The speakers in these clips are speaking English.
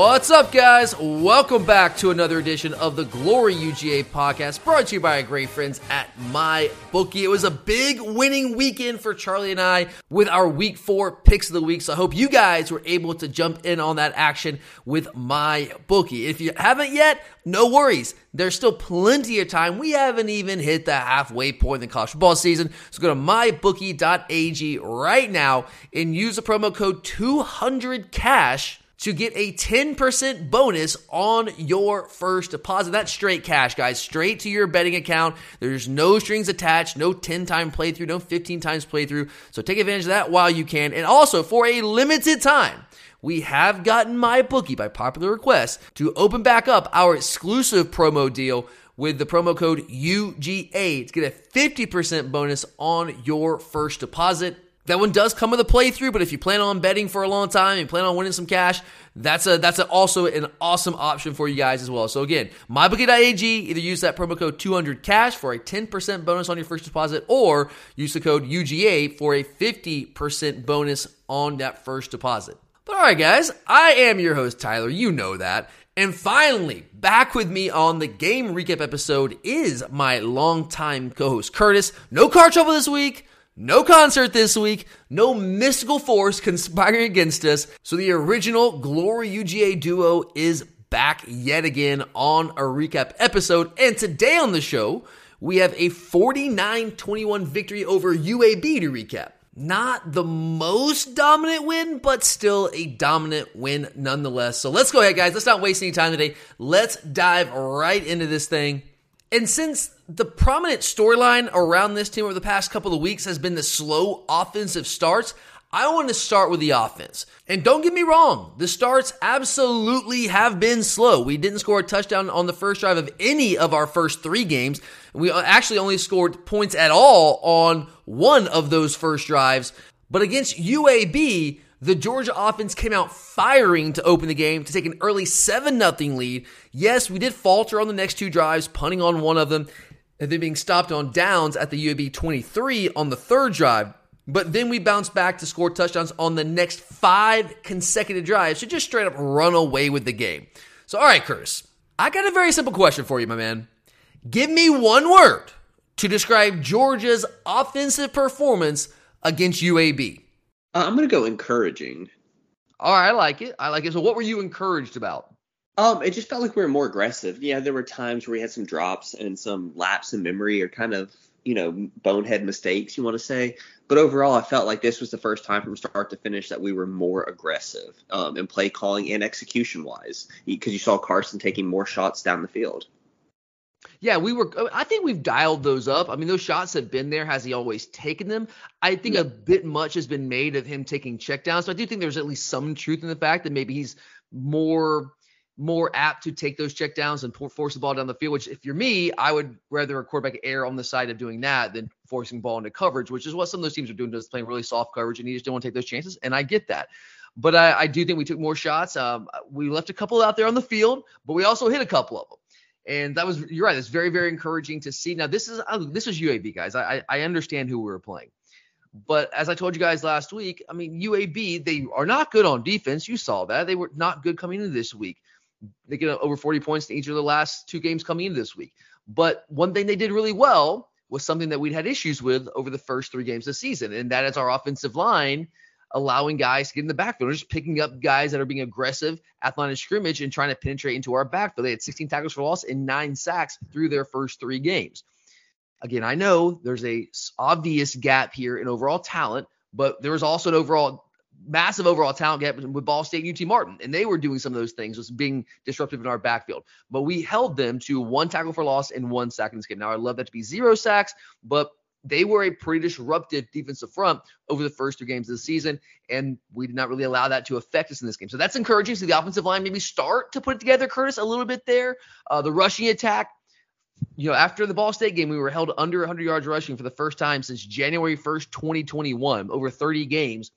What's up, guys? Welcome back to another edition of the Glory UGA podcast, brought to you by our great friends at My Bookie. It was a big winning weekend for Charlie and I with our week four picks of the week. So I hope you guys were able to jump in on that action with My Bookie. If you haven't yet, no worries. There's still plenty of time. We haven't even hit the halfway point in the college football season. So go to mybookie.ag right now and use the promo code 200cash to get a 10% bonus on your first deposit. That's straight cash, guys, straight to your betting account. There's no strings attached, no 10 time playthrough, no 15 times playthrough. So take advantage of that while you can. And also, for a limited time, we have gotten MyBookie by popular request to open back up our exclusive promo deal with the promo code UGA to get a 50% bonus on your first deposit. That one does come with a playthrough, but if you plan on betting for a long time and plan on winning some cash, that's a that's a, also an awesome option for you guys as well. So again, mybookie.ag, either use that promo code 200cash for a 10% bonus on your first deposit or use the code UGA for a 50% bonus on that first deposit. But all right, guys, I am your host Tyler, you know that. And finally, back with me on the game recap episode is my longtime co-host Curtis. No car trouble this week. No concert this week, no mystical force conspiring against us. So the original Glory UGA duo is back yet again on a recap episode. And today on the show, we have a 49 21 victory over UAB to recap. Not the most dominant win, but still a dominant win nonetheless. So let's go ahead, guys. Let's not waste any time today. Let's dive right into this thing. And since the prominent storyline around this team over the past couple of weeks has been the slow offensive starts, I want to start with the offense. And don't get me wrong, the starts absolutely have been slow. We didn't score a touchdown on the first drive of any of our first three games. We actually only scored points at all on one of those first drives. But against UAB, the Georgia offense came out firing to open the game to take an early 7 0 lead. Yes, we did falter on the next two drives, punting on one of them, and then being stopped on downs at the UAB 23 on the third drive. But then we bounced back to score touchdowns on the next five consecutive drives to just straight up run away with the game. So, all right, Curtis, I got a very simple question for you, my man. Give me one word to describe Georgia's offensive performance against UAB. Uh, I'm going to go encouraging. All right, I like it. I like it. So, what were you encouraged about? Um, it just felt like we were more aggressive. Yeah, there were times where we had some drops and some lapse in memory or kind of, you know, bonehead mistakes, you want to say. But overall, I felt like this was the first time from start to finish that we were more aggressive um, in play calling and execution wise because you saw Carson taking more shots down the field. Yeah, we were. I think we've dialed those up. I mean, those shots have been there. Has he always taken them? I think yeah. a bit much has been made of him taking checkdowns. So I do think there's at least some truth in the fact that maybe he's more more apt to take those checkdowns and force the ball down the field. Which, if you're me, I would rather a quarterback err on the side of doing that than forcing ball into coverage, which is what some of those teams are doing, just playing really soft coverage, and you just don't want to take those chances. And I get that. But I, I do think we took more shots. Um, we left a couple out there on the field, but we also hit a couple of them. And that was you're right. It's very very encouraging to see. Now this is uh, this is UAB guys. I I understand who we were playing. But as I told you guys last week, I mean, UAB, they are not good on defense. You saw that. They were not good coming into this week. They get over 40 points in each of the last two games coming into this week. But one thing they did really well was something that we'd had issues with over the first three games of the season, and that is our offensive line allowing guys to get in the backfield, We're just picking up guys that are being aggressive at line of scrimmage and trying to penetrate into our backfield. They had 16 tackles for loss and nine sacks through their first three games. Again, I know there's a obvious gap here in overall talent, but there was also an overall massive overall talent gap with Ball State and UT Martin, and they were doing some of those things, was being disruptive in our backfield. But we held them to one tackle for loss and one sack in this game. Now I love that to be zero sacks, but they were a pretty disruptive defensive front over the first two games of the season, and we did not really allow that to affect us in this game. So that's encouraging. So the offensive line maybe start to put it together, Curtis, a little bit there. Uh, the rushing attack, you know, after the Ball State game, we were held under 100 yards rushing for the first time since January 1st, 2021, over 30 games.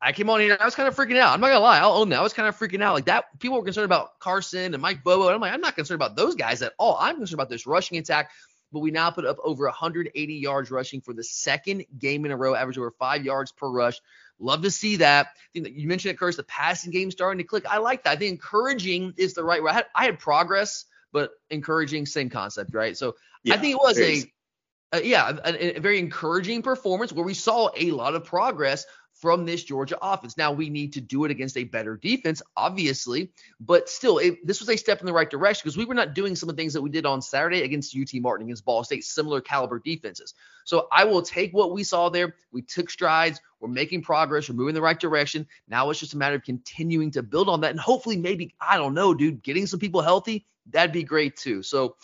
I came on here, I was kind of freaking out. I'm not gonna lie, I'll own that. I was kind of freaking out. Like that, people were concerned about Carson and Mike Bobo. And I'm like, I'm not concerned about those guys at all. I'm concerned about this rushing attack. But we now put up over 180 yards rushing for the second game in a row, average over five yards per rush. Love to see that. I think that you mentioned it, Curse, the passing game starting to click. I like that. I think encouraging is the right word. I had, I had progress, but encouraging, same concept, right? So yeah, I think it was a, a yeah, a, a, very encouraging performance where we saw a lot of progress from this Georgia offense. Now we need to do it against a better defense, obviously, but still, it, this was a step in the right direction because we were not doing some of the things that we did on Saturday against UT Martin, against Ball State, similar caliber defenses. So I will take what we saw there. We took strides. We're making progress. We're moving in the right direction. Now it's just a matter of continuing to build on that, and hopefully, maybe I don't know, dude, getting some people healthy. That'd be great too. So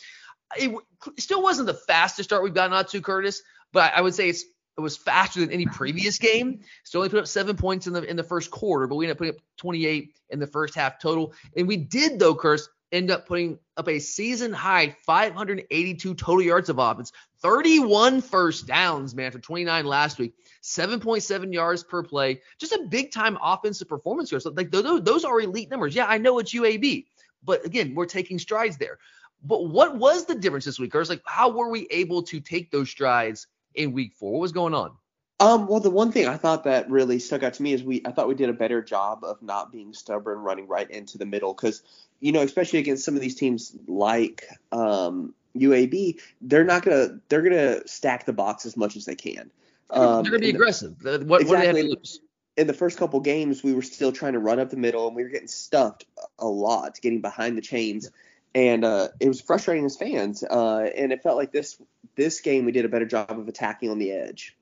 it, it still wasn't the fastest start we've gotten out to Curtis, but I would say it's it was faster than any previous game. Still only put up seven points in the in the first quarter, but we ended up putting up 28 in the first half total. And we did though, Curse, end up putting up a season high 582 total yards of offense, 31 first downs, man, for 29 last week, 7.7 yards per play. Just a big time offensive performance here. So like those, those are elite numbers. Yeah, I know it's UAB, but again, we're taking strides there. But what was the difference this week, Curse? Like, how were we able to take those strides in week four? What was going on? Um, well, the one thing I thought that really stuck out to me is we I thought we did a better job of not being stubborn, running right into the middle, because you know, especially against some of these teams like um, UAB, they're not gonna they're gonna stack the box as much as they can. Um, they're gonna be aggressive. The, what, exactly. what do they have to lose? In the first couple games, we were still trying to run up the middle, and we were getting stuffed a lot, getting behind the chains. And uh, it was frustrating as fans. Uh, and it felt like this this game we did a better job of attacking on the edge.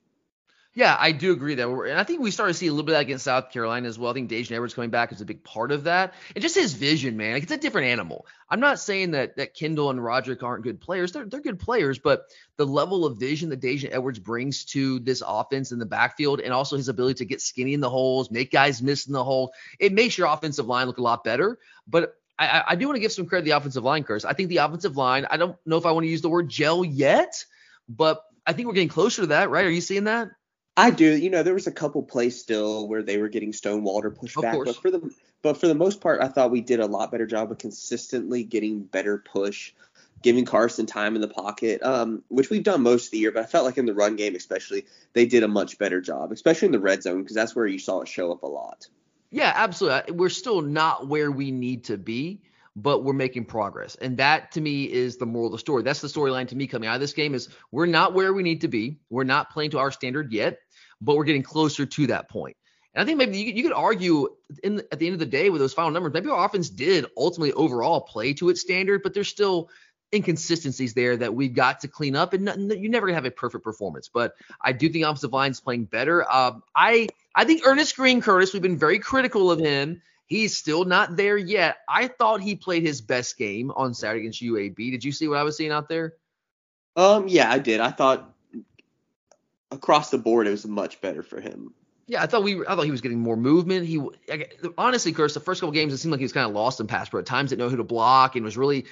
Yeah, I do agree that. And I think we started to see a little bit of that against South Carolina as well. I think Daijun Edwards coming back is a big part of that. And just his vision, man. Like it's a different animal. I'm not saying that that Kendall and Roderick aren't good players. They're, they're good players, but the level of vision that Daijun Edwards brings to this offense in the backfield and also his ability to get skinny in the holes, make guys miss in the hole, it makes your offensive line look a lot better. But I, I do want to give some credit to the offensive line, Curse. I think the offensive line, I don't know if I want to use the word gel yet, but I think we're getting closer to that, right? Are you seeing that? I do. You know, there was a couple plays still where they were getting stonewalled or pushed of back, course. but for the but for the most part, I thought we did a lot better job of consistently getting better push, giving Carson time in the pocket, um, which we've done most of the year. But I felt like in the run game, especially, they did a much better job, especially in the red zone because that's where you saw it show up a lot. Yeah, absolutely. We're still not where we need to be, but we're making progress. And that to me is the moral of the story. That's the storyline to me coming out of this game is we're not where we need to be. We're not playing to our standard yet, but we're getting closer to that point. And I think maybe you, you could argue in at the end of the day with those final numbers, maybe our offense did ultimately overall play to its standard, but there's still inconsistencies there that we've got to clean up. And you're never have a perfect performance, but I do think offensive line's playing better. Um, I I think Earnest Greene Curtis, we've been very critical of him. He's still not there yet. I thought he played his best game on Saturday against UAB. Did you see what I was seeing out there? Um, yeah, I did. I thought across the board it was much better for him. Yeah, I thought we I thought he was getting more movement. He honestly, Curse, the first couple games it seemed like he was kind of lost in pass pro. At times didn't know who to block and was really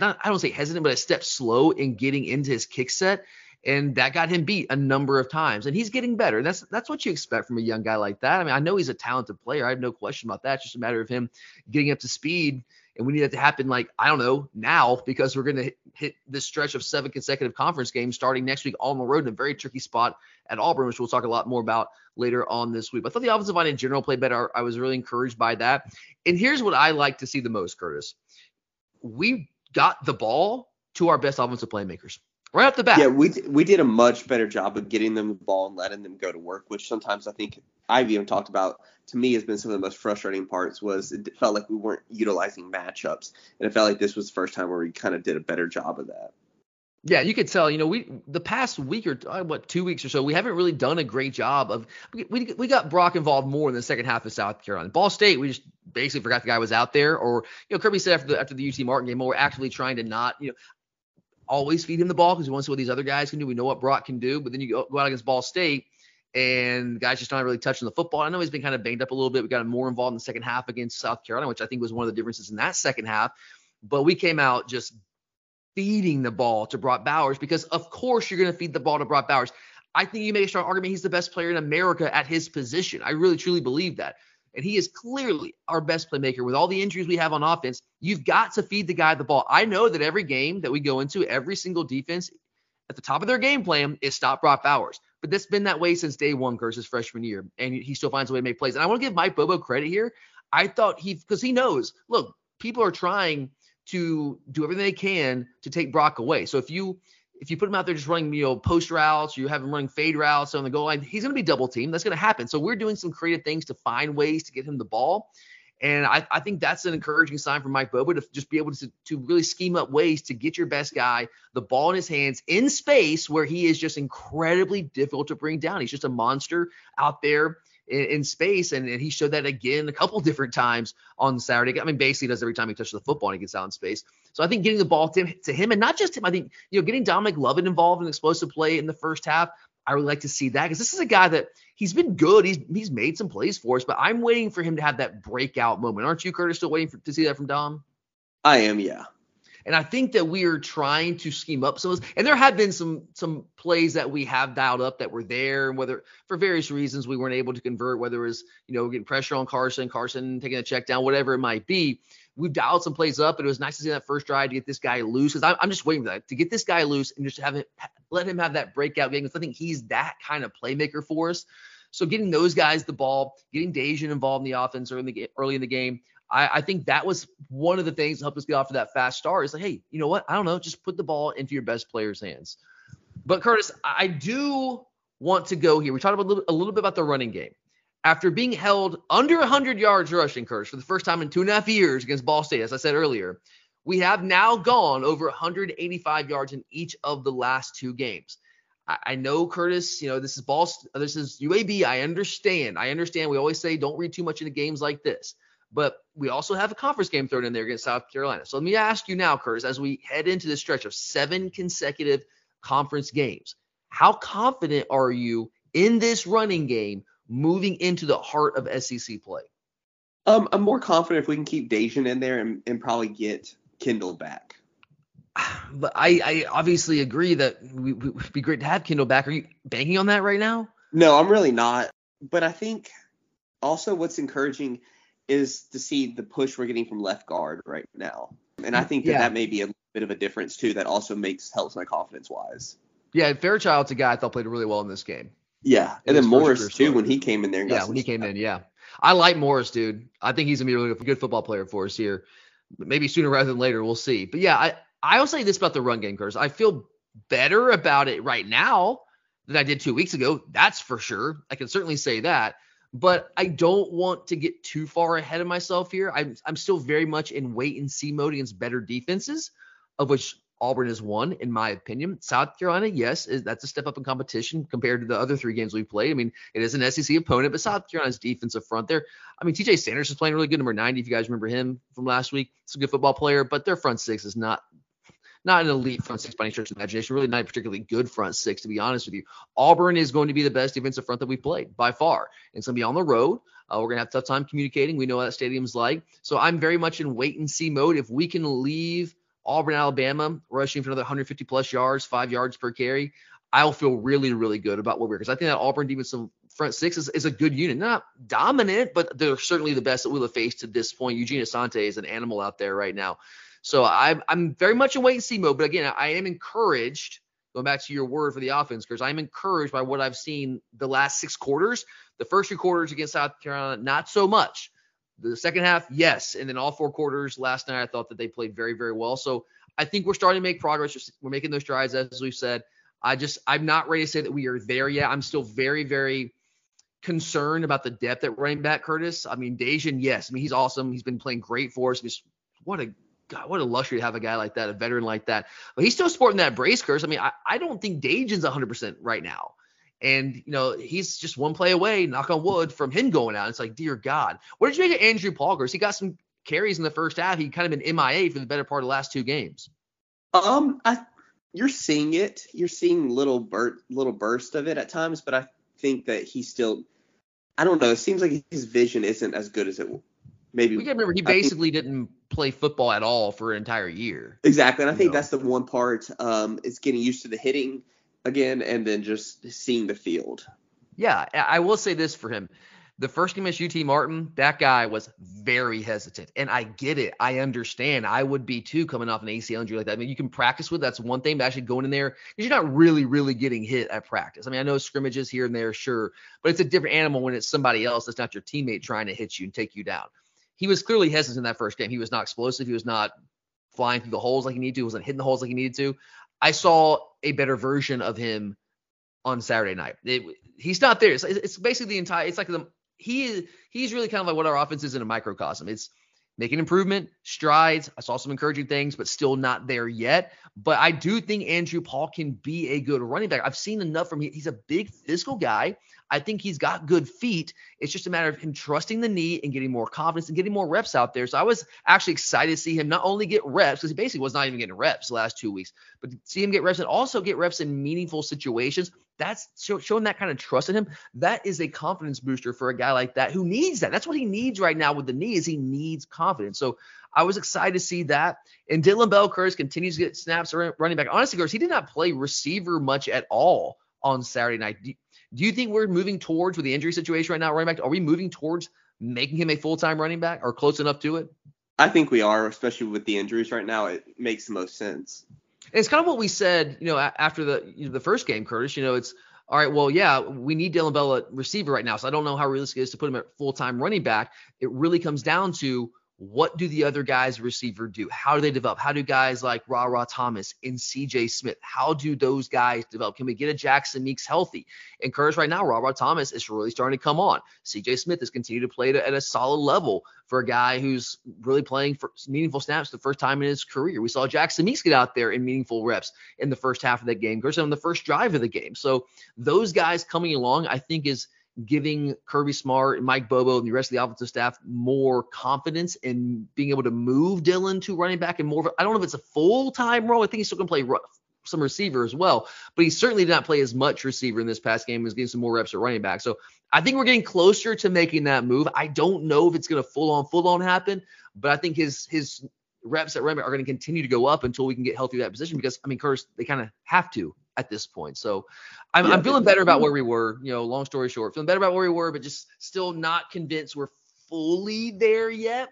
not I don't say hesitant, but a step slow in getting into his kick set and that got him beat a number of times. And he's getting better. And that's that's what you expect from a young guy like that. I mean, I know he's a talented player. I have no question about that. It's just a matter of him getting up to speed. And we need that to happen, like I don't know now, because we're going to hit, this stretch of seven consecutive conference games starting next week, all on the road in a very tricky spot at Auburn, which we'll talk a lot more about later on this week. But I thought the offensive line in general played better. I was really encouraged by that. And here's what I like to see the most, Curtis. We got the ball to our best offensive playmakers right off the bat. Yeah, we we did a much better job of getting them the ball and letting them go to work, which sometimes I think I've even talked about. To me, has been some of the most frustrating parts. Was it felt like we weren't utilizing matchups, and it felt like this was the first time where we kind of did a better job of that. Yeah, you could tell. You know, we the past week or uh, what two weeks or so, we haven't really done a great job of. We, we, we got Brock involved more in the second half of South Carolina. Ball State, we just basically forgot the guy was out there, or you know, Kirby said after the after the UT Martin game, well, we're actively trying to not. You know, always feed him the ball because we want to see what these other guys can do. We know what Brock can do, but then you go, go out against Ball State and guys just not really touching the football. I know he's been kind of banged up a little bit. We got him more involved in the second half against South Carolina, which I think was one of the differences in that second half. But we came out just feeding the ball to Brock Bowers because of course you're going to feed the ball to Brock Bowers. I think you make a strong argument he's the best player in America at his position. I really truly believe that. And he is clearly our best playmaker with all the injuries we have on offense. You've got to feed the guy the ball. I know that every game that we go into, every single defense at the top of their game plan is stop Brock Bowers. But that's been that way since day one, Curse's freshman year. And he still finds a way to make plays. And I want to give Mike Bobo credit here. I thought he, because he knows, look, people are trying to do everything they can to take Brock away. So if you if you put him out there just running, you know, post routes, or you have him running fade routes on the goal line, he's going to be double teamed. That's going to happen. So we're doing some creative things to find ways to get him the ball. And I, I think that's an encouraging sign for Mike Bobo to just be able to, to really scheme up ways to get your best guy the ball in his hands in space where he is just incredibly difficult to bring down. He's just a monster out there in, in space, and, and, he showed that again a couple different times on Saturday. I mean, basically does every time he touches the football and he gets out in space. So I think getting the ball to him, to him, and not just him, I think you know getting Dominic Lovett involved in explosive play in the first half. I would like to see that because this is a guy that he's been good. He's he's made some plays for us, but I'm waiting for him to have that breakout moment. Aren't you, Curtis? Still waiting for, to see that from Dom? I am, yeah. And I think that we are trying to scheme up some of this. And there have been some some plays that we have dialed up that were there, and whether for various reasons we weren't able to convert, whether it was you know getting pressure on Carson, Carson taking a check down, whatever it might be. We've dialed some plays up, and it was nice to see that first drive to get this guy loose. Because I'm, just waiting for that to get this guy loose and just have it, let him have that breakout game. Because I think he's that kind of playmaker for us. So getting those guys the ball, getting Daijun involved in the offense early in the, early in the game, I, I, think that was one of the things that helped us get off to that fast start. Is like, hey, you know what? I don't know, just put the ball into your best player's hands. But Curtis, I do want to go here. We talked about a little, a little bit about the running game. After being held under 100 yards rushing, Curtis, for the first time in two and a half years against Ball State, as I said earlier, we have now gone over 185 yards in each of the last two games. I, I know, Curtis, you know, this is Ball, this is UAB. I understand. I understand. We always say don't read too much into games like this. But we also have a conference game thrown in there against South Carolina. So let me ask you now, Curtis, as we head into this stretch of seven consecutive conference games, how confident are you in this running game moving into the heart of SEC play? Um, I'm more confident if we can keep Daijun in there and, and probably get Kendall back. But I, I obviously agree that we, would be great to have Kendall back. Are you banking on that right now? No, I'm really not. But I think also what's encouraging – is to see the push we're getting from left guard right now. And I think that yeah. that may be a bit of a difference too. That also makes helps my confidence wise. Yeah, Fairchild's a guy I thought played really well in this game. Yeah, and then Morris too when he came in there. yeah, when he came in, yeah. I like Morris, dude. I think he's gonna be a really good football player for us here. Maybe sooner rather than later, we'll see. But yeah, I I'll say this about the run game, Curtis. I feel better about it right now than I did two weeks ago. That's for sure. I can certainly say that but I don't want to get too far ahead of myself here. I'm I'm still very much in wait and see mode against better defenses, of which Auburn is one, in my opinion. South Carolina, yes, is, that's a step up in competition compared to the other three games we've played. I mean, it is an SEC opponent, but South Carolina's defensive front there. I mean, TJ Sanders is playing really good, number 90, if you guys remember him from last week. It's a good football player, but their front six is not not an elite front six by any stretch of imagination, really not a particularly good front six, to be honest with you. Auburn is going to be the best defensive front that we've played by far. It's going to be on the road. Uh, we're going to have tough time communicating. We know what that stadium's like. So I'm very much in wait and see mode. If we can leave Auburn, Alabama, rushing for another 150 plus yards, five yards per carry, I'll feel really, really good about what we're because I think that Auburn defensive front six is, is a good unit. Not dominant, but they're certainly the best that we'll have faced to this point. Eugene Asante is an animal out there right now. So I'm I'm very much in wait and see mode. But again, I am encouraged. Going back to your word for the offense, because I'm encouraged by what I've seen the last six quarters. The first three quarters against South Carolina, not so much. The second half, yes, and then all four quarters last night, I thought that they played very, very well. So I think we're starting to make progress. We're making those strides, as we've said. I just I'm not ready to say that we are there yet. I'm still very, very concerned about the depth at running back, Curtis. I mean, Daijun, yes. I mean, he's awesome. He's been playing great for us. Just what a God, what a luxury to have a guy like that, a veteran like that. But he's still sporting that brace curse. I mean, I, I don't think Daijun's 100% right now. And, you know, he's just one play away, knock on wood, from him going out. It's like, dear God. What did you make of Andrew Poggers? He got some carries in the first half. He kind of been MIA for the better part of the last two games. Um, I you're seeing it. You're seeing little bur- little burst of it at times, but I think that he's still I don't know. It seems like his vision isn't as good as it maybe. We to remember he basically think, didn't play football at all for an entire year. Exactly, and I think know. that's the one part um, is getting used to the hitting. Again, and then just seeing the field. Yeah, I will say this for him. The first game against UT Martin, that guy was very hesitant. And I get it. I understand. I would be too coming off an ACL injury like that. I mean, you can practice with that's one thing, but actually going in there, because you're not really, really getting hit at practice. I mean, I know scrimmages here and there, sure, but it's a different animal when it's somebody else that's not your teammate trying to hit you and take you down. He was clearly hesitant in that first game. He was not explosive. He was not flying through the holes like he needed to. He wasn't hitting the holes like he needed to. I saw a better version of him on Saturday night. It, he's not there. It's, it's, basically the entire. It's like the he is he's really kind of like what our offense is in a microcosm. It's making improvement, strides. I saw some encouraging things, but still not there yet. But I do think Andrew Paul can be a good running back. I've seen enough from him. He's a big physical guy. I think he's got good feet. It's just a matter of him trusting the knee and getting more confidence and getting more reps out there. So I was actually excited to see him not only get reps, because he basically was not even getting reps the last two weeks, but see him get reps and also get reps in meaningful situations. That's showing that kind of trust in him. That is a confidence booster for a guy like that who needs that. That's what he needs right now with the knee is he needs confidence. So I was excited to see that. And Dylan Bell Curtis continues to get snaps running back. Honestly, Curtis, he did not play receiver much at all on Saturday night. Do you think we're moving towards with the injury situation right now, running back? Are we moving towards making him a full time running back or close enough to it? I think we are, especially with the injuries right now. It makes the most sense. It's kind of what we said, you know, after the you know, the first game, Curtis. You know, it's all right. Well, yeah, we need Dylan Bell at receiver right now, so I don't know how realistic it is to put him at full time running back. It really comes down to what do the other guys receiver do? How do they develop? How do guys like Rara Thomas and CJ Smith, how do those guys develop? Can we get a Jackson Meeks healthy? And Curtis right now, Rara Thomas is really starting to come on. CJ Smith has continued to play at a solid level for a guy who's really playing for meaningful snaps the first time in his career. We saw Jackson Meeks get out there in meaningful reps in the first half of that game, Curtis on the first drive of the game. So those guys coming along, I think is giving Kirby Smart and Mike Bobo and the rest of the offensive staff more confidence in being able to move Dylan to running back and more. I don't know if it's a full time role. I think he's still going to play some receiver as well, but he certainly did not play as much receiver in this past game. He was getting some more reps at running back. So I think we're getting closer to making that move. I don't know if it's going to full on, full on happen, but I think his his reps at running back are going to continue to go up until we can get healthy that position because I mean, Curtis, they kind of have to at this point. So I'm, yeah, I'm feeling better about where we were. You know, long story short, feeling better about where we were, but just still not convinced we're fully there yet.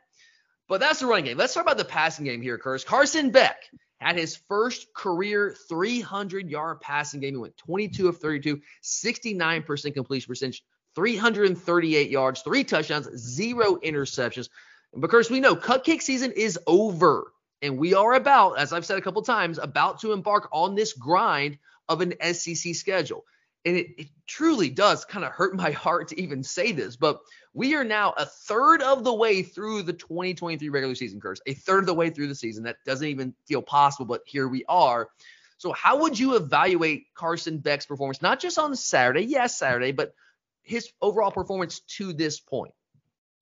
But that's the running game. Let's talk about the passing game here, Curtis. Carson Beck had his first career 300 yard passing game. He went 22 of 32, 69% completion percentage, 338 yards, three touchdowns, zero interceptions. And because we know cut cupcake season is over. And we are about, as I've said a couple times, about to embark on this grind of an SEC schedule. And it, it truly does kind of hurt my heart to even say this, but we are now a third of the way through the 2023 regular season curse, a third of the way through the season. That doesn't even feel possible, but here we are. So, how would you evaluate Carson Beck's performance, not just on Saturday, yes, Saturday, but his overall performance to this point?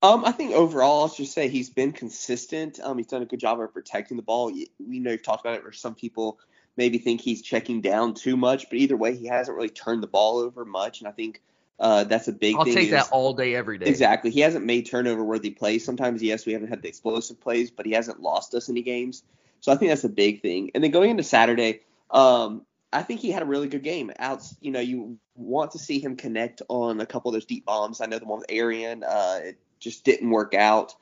Um, I think overall, I'll just say he's been consistent. Um, he's done a good job of protecting the ball. We know you've talked about it, where some people maybe think he's checking down too much, but either way, he hasn't really turned the ball over much, and I think uh, that's a big I'll thing. I'll take that all day, every day. Exactly. He hasn't made turnover worthy plays. Sometimes, yes, we haven't had the explosive plays, but he hasn't lost us any games. So I think that's a big thing. And then going into Saturday, um, I think he had a really good game. Out, you know, you want to see him connect on a couple of those deep bombs. I know the one with Arian. Uh, it, just didn't work out.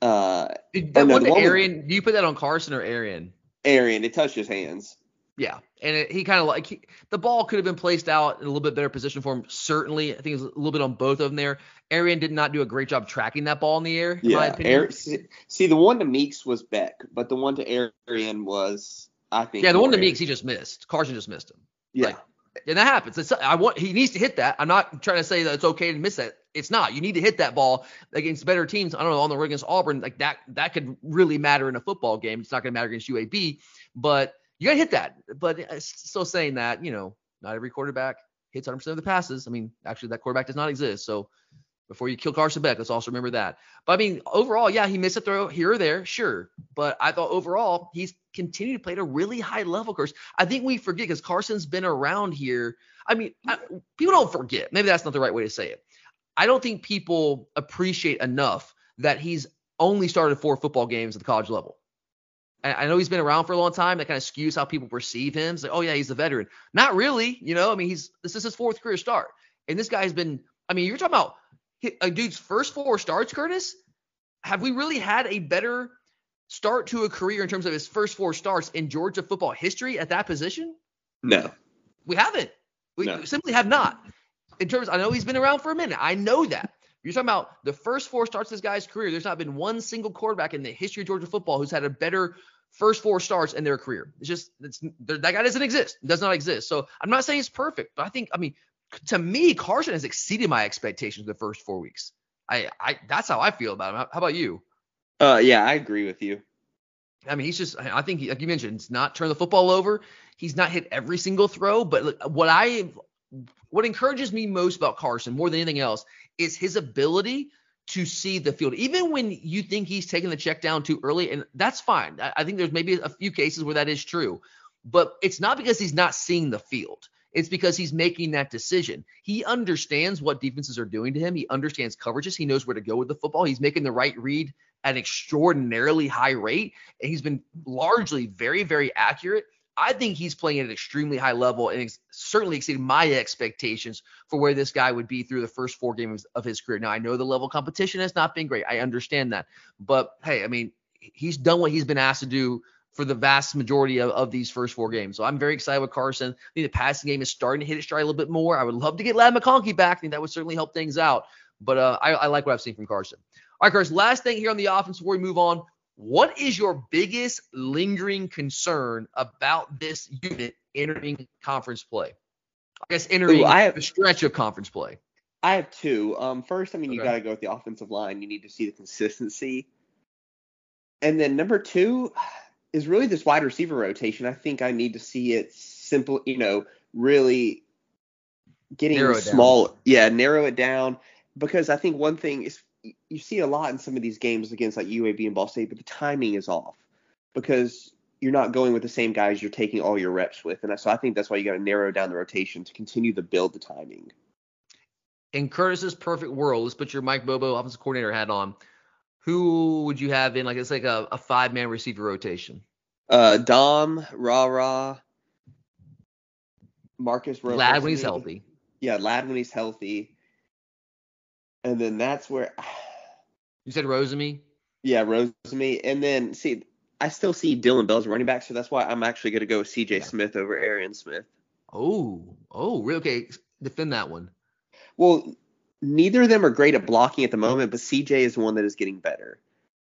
Uh, that one to Arian, do you put that on Carson or Arian? Arian, it touched his hands. Yeah, and it, he kind of like he, the ball could have been placed out in a little bit better position for him. Certainly, I think it was a little bit on both of them there. Arian did not do a great job tracking that ball in the air. In yeah, Air, see, the one to Meeks was Beck, but the one to Arian was, I think. Yeah, the one to Meeks he just missed. Carson just missed him. Yeah. Like, and that happens. It's, I want he needs to hit that. I'm not trying to say that it's okay to miss that. It's not. You need to hit that ball against better teams. I don't know on the road against Auburn, like that. That could really matter in a football game. It's not going to matter against UAB, but you got to hit that. But uh, still saying that, you know, not every quarterback hits 100% of the passes. I mean, actually, that quarterback does not exist. So before you kill Carson Beck, let's also remember that. But I mean, overall, yeah, he missed a throw here or there, sure. But I thought overall, he's continued to play at a really high level. Course, I think we forget because Carson's been around here. I mean, I, people don't forget. Maybe that's not the right way to say it. I don't think people appreciate enough that he's only started four football games at the college level. I know he's been around for a long time. That kind of skews how people perceive him. It's like, oh yeah, he's a veteran. Not really. You know, I mean, he's this is his fourth career start, and this guy's been. I mean, you're talking about a dude's first four starts, Curtis. Have we really had a better start to a career in terms of his first four starts in Georgia football history at that position? No, we haven't. We no. simply have not. In terms, I know he's been around for a minute. I know that. You're talking about the first four starts of this guy's career. There's not been one single quarterback in the history of Georgia football who's had a better first four starts in their career. It's just it's, that guy doesn't exist. It does not exist. So I'm not saying it's perfect, but I think I mean to me Carson has exceeded my expectations the first four weeks. I I that's how I feel about him. How, about you? Uh yeah, I agree with you. I mean, he's just, I think, like you mentioned, it's not turn the football over. He's not hit every single throw. But what I, what encourages me most about Carson more than anything else is his ability to see the field, even when you think he's taking the check down too early. And that's fine. I think there's maybe a few cases where that is true, but it's not because he's not seeing the field. It's because he's making that decision. He understands what defenses are doing to him. He understands coverages. He knows where to go with the football. He's making the right read at an extraordinarily high rate. And he's been largely very, very accurate. I think he's playing at an extremely high level and certainly exceeded my expectations for where this guy would be through the first four games of his career. Now, I know the level of competition has not been great. I understand that. But hey, I mean, he's done what he's been asked to do for the vast majority of, of these first four games. So I'm very excited with Carson. I think the passing game is starting to hit its stride a little bit more. I would love to get Ladd McConkey back. I think that would certainly help things out. But uh, I, I like what I've seen from Carson. All right, Carson, last thing here on the offense before we move on. What is your biggest lingering concern about this unit entering conference play? I guess entering Ooh, I have, the stretch of conference play. I have two. Um, first, I mean, okay. you got to go with the offensive line. You need to see the consistency. And then number two is really this wide receiver rotation. I think I need to see it simple, you know, really getting small. Yeah, narrow it down because I think one thing is you see a lot in some of these games against like UAB and Ball State, but the timing is off because you're not going with the same guys you're taking all your reps with, and so I think that's why you got to narrow down the rotation to continue to build the timing. In Curtis's perfect world, let's put your Mike Bobo offensive coordinator hat on. Who would you have in like it's like a, a five man receiver rotation? Uh, Dom, Rara, Marcus Rose. Ladd when he's healthy. Yeah, Ladd when he's healthy and then that's where you said Rosemy. Yeah, Rosemy, and then see, I still see Dylan Bell's running back, so that's why I'm actually going to go with C.J. Yeah. Smith over Arian Smith. Oh, oh, really? Okay, defend that one. Well, neither of them are great at blocking at the moment, but CJ is one that is getting better.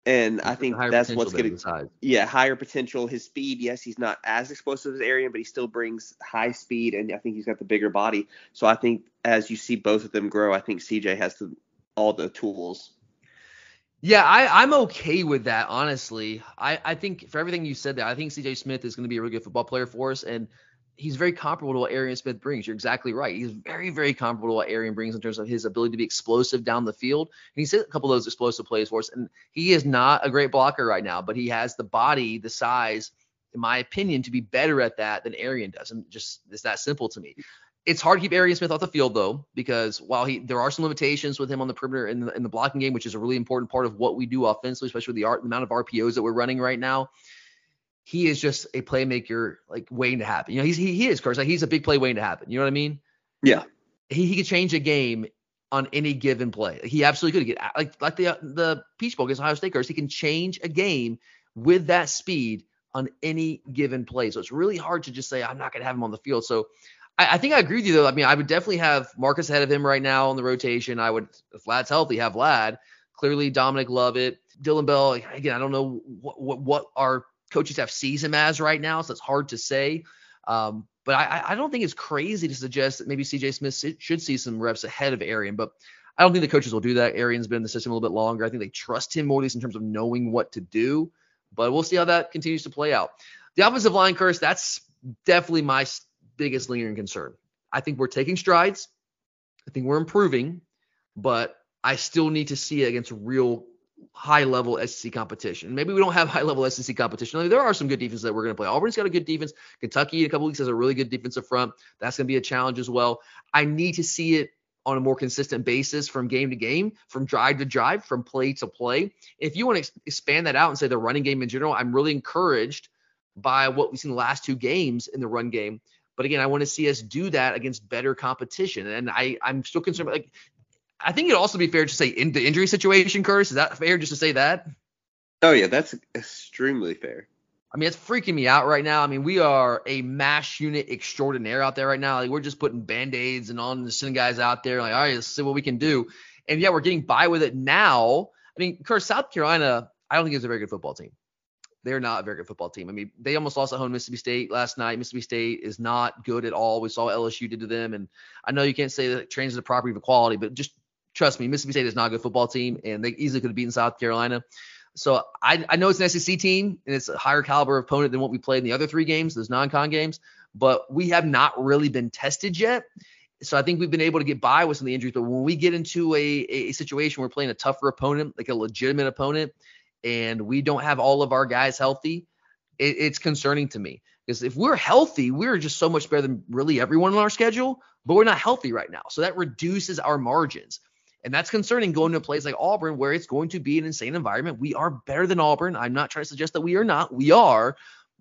And I think that's what's going to yeah higher potential. His speed, yes, he's not as explosive as Arian, but he still brings high speed, and I think he's got the bigger body. So I think as you see both of them grow, I think CJ has the, all the tools. Yeah, I, I'm okay with that, honestly. I, I think for everything you said there, I think CJ Smith is going to be a really good football player for us. And he's very comparable to what Arian Smith brings. You're exactly right. He's very, very comparable to what Arian brings in terms of his ability to be explosive down the field. And he's hit a couple of those explosive plays for us. And he is not a great blocker right now, but he has the body, the size, in my opinion, to be better at that than Arian does. And just it's that simple to me. It's hard to keep Arian Smith off the field though, because while he there are some limitations with him on the perimeter in the, in the blocking game, which is a really important part of what we do offensively, especially with the, art, the amount of RPOs that we're running right now he is just a playmaker like waiting to happen. You know, he's he, he is, of course, like he's a big play waiting to happen. You know what I mean? Yeah. He he could change a game on any given play. He absolutely could get like like the the Peach Bowl against Ohio State. Curse, he can change a game with that speed on any given play. So it's really hard to just say I'm not going to have him on the field. So I, I, think I agree with you though. I mean, I would definitely have Marcus ahead of him right now on the rotation. I would, if Ladd's healthy, have Ladd. Clearly, Dominic Lovett, Dylan Bell. Again, I don't know what what, what our coaches have sees him as right now, so it's hard to say. Um, but I, I, don't think it's crazy to suggest that maybe CJ Smith should see some reps ahead of Arian. But I don't think the coaches will do that. Arian's been in the system a little bit longer. I think they trust him more, at least in terms of knowing what to do. But we'll see how that continues to play out. The offensive line curse, that's definitely my biggest lingering concern. I think we're taking strides. I think we're improving, but I still need to see it against real high level SEC competition. Maybe we don't have high level SEC competition. I mean, there are some good defenses that we're going to play. Auburn's got a good defense. Kentucky in a couple weeks has a really good defensive front. That's going to be a challenge as well. I need to see it on a more consistent basis from game to game, from drive to drive, from play to play. If you want to ex- expand that out and say the running game in general, I'm really encouraged by what we've seen the last two games in the run game. But again, I want to see us do that against better competition. And I, I'm still concerned. Like, I think it'd also be fair to say in the injury situation, Curtis. Is that fair just to say that? Oh yeah, that's extremely fair. I mean, it's freaking me out right now. I mean, we are a mash unit extraordinaire out there right now. Like, we're just putting band aids and on the sending guys out there. Like, all right, let's see what we can do. And yeah, we're getting by with it now. I mean, course, South Carolina, I don't think it's a very good football team. They're not a very good football team. I mean, they almost lost at home Mississippi State last night. Mississippi State is not good at all. We saw LSU did to them. And I know you can't say that trains the property of equality, but just trust me, Mississippi State is not a good football team, and they easily could have beaten South Carolina. So I, I know it's an SEC team and it's a higher caliber opponent than what we played in the other three games, those non-con games, but we have not really been tested yet. So I think we've been able to get by with some of the injuries. But when we get into a, a situation where we're playing a tougher opponent, like a legitimate opponent, and we don't have all of our guys healthy, it, it's concerning to me. Because if we're healthy, we're just so much better than really everyone on our schedule, but we're not healthy right now. So that reduces our margins. And that's concerning going to a place like Auburn where it's going to be an insane environment. We are better than Auburn. I'm not trying to suggest that we are not. We are.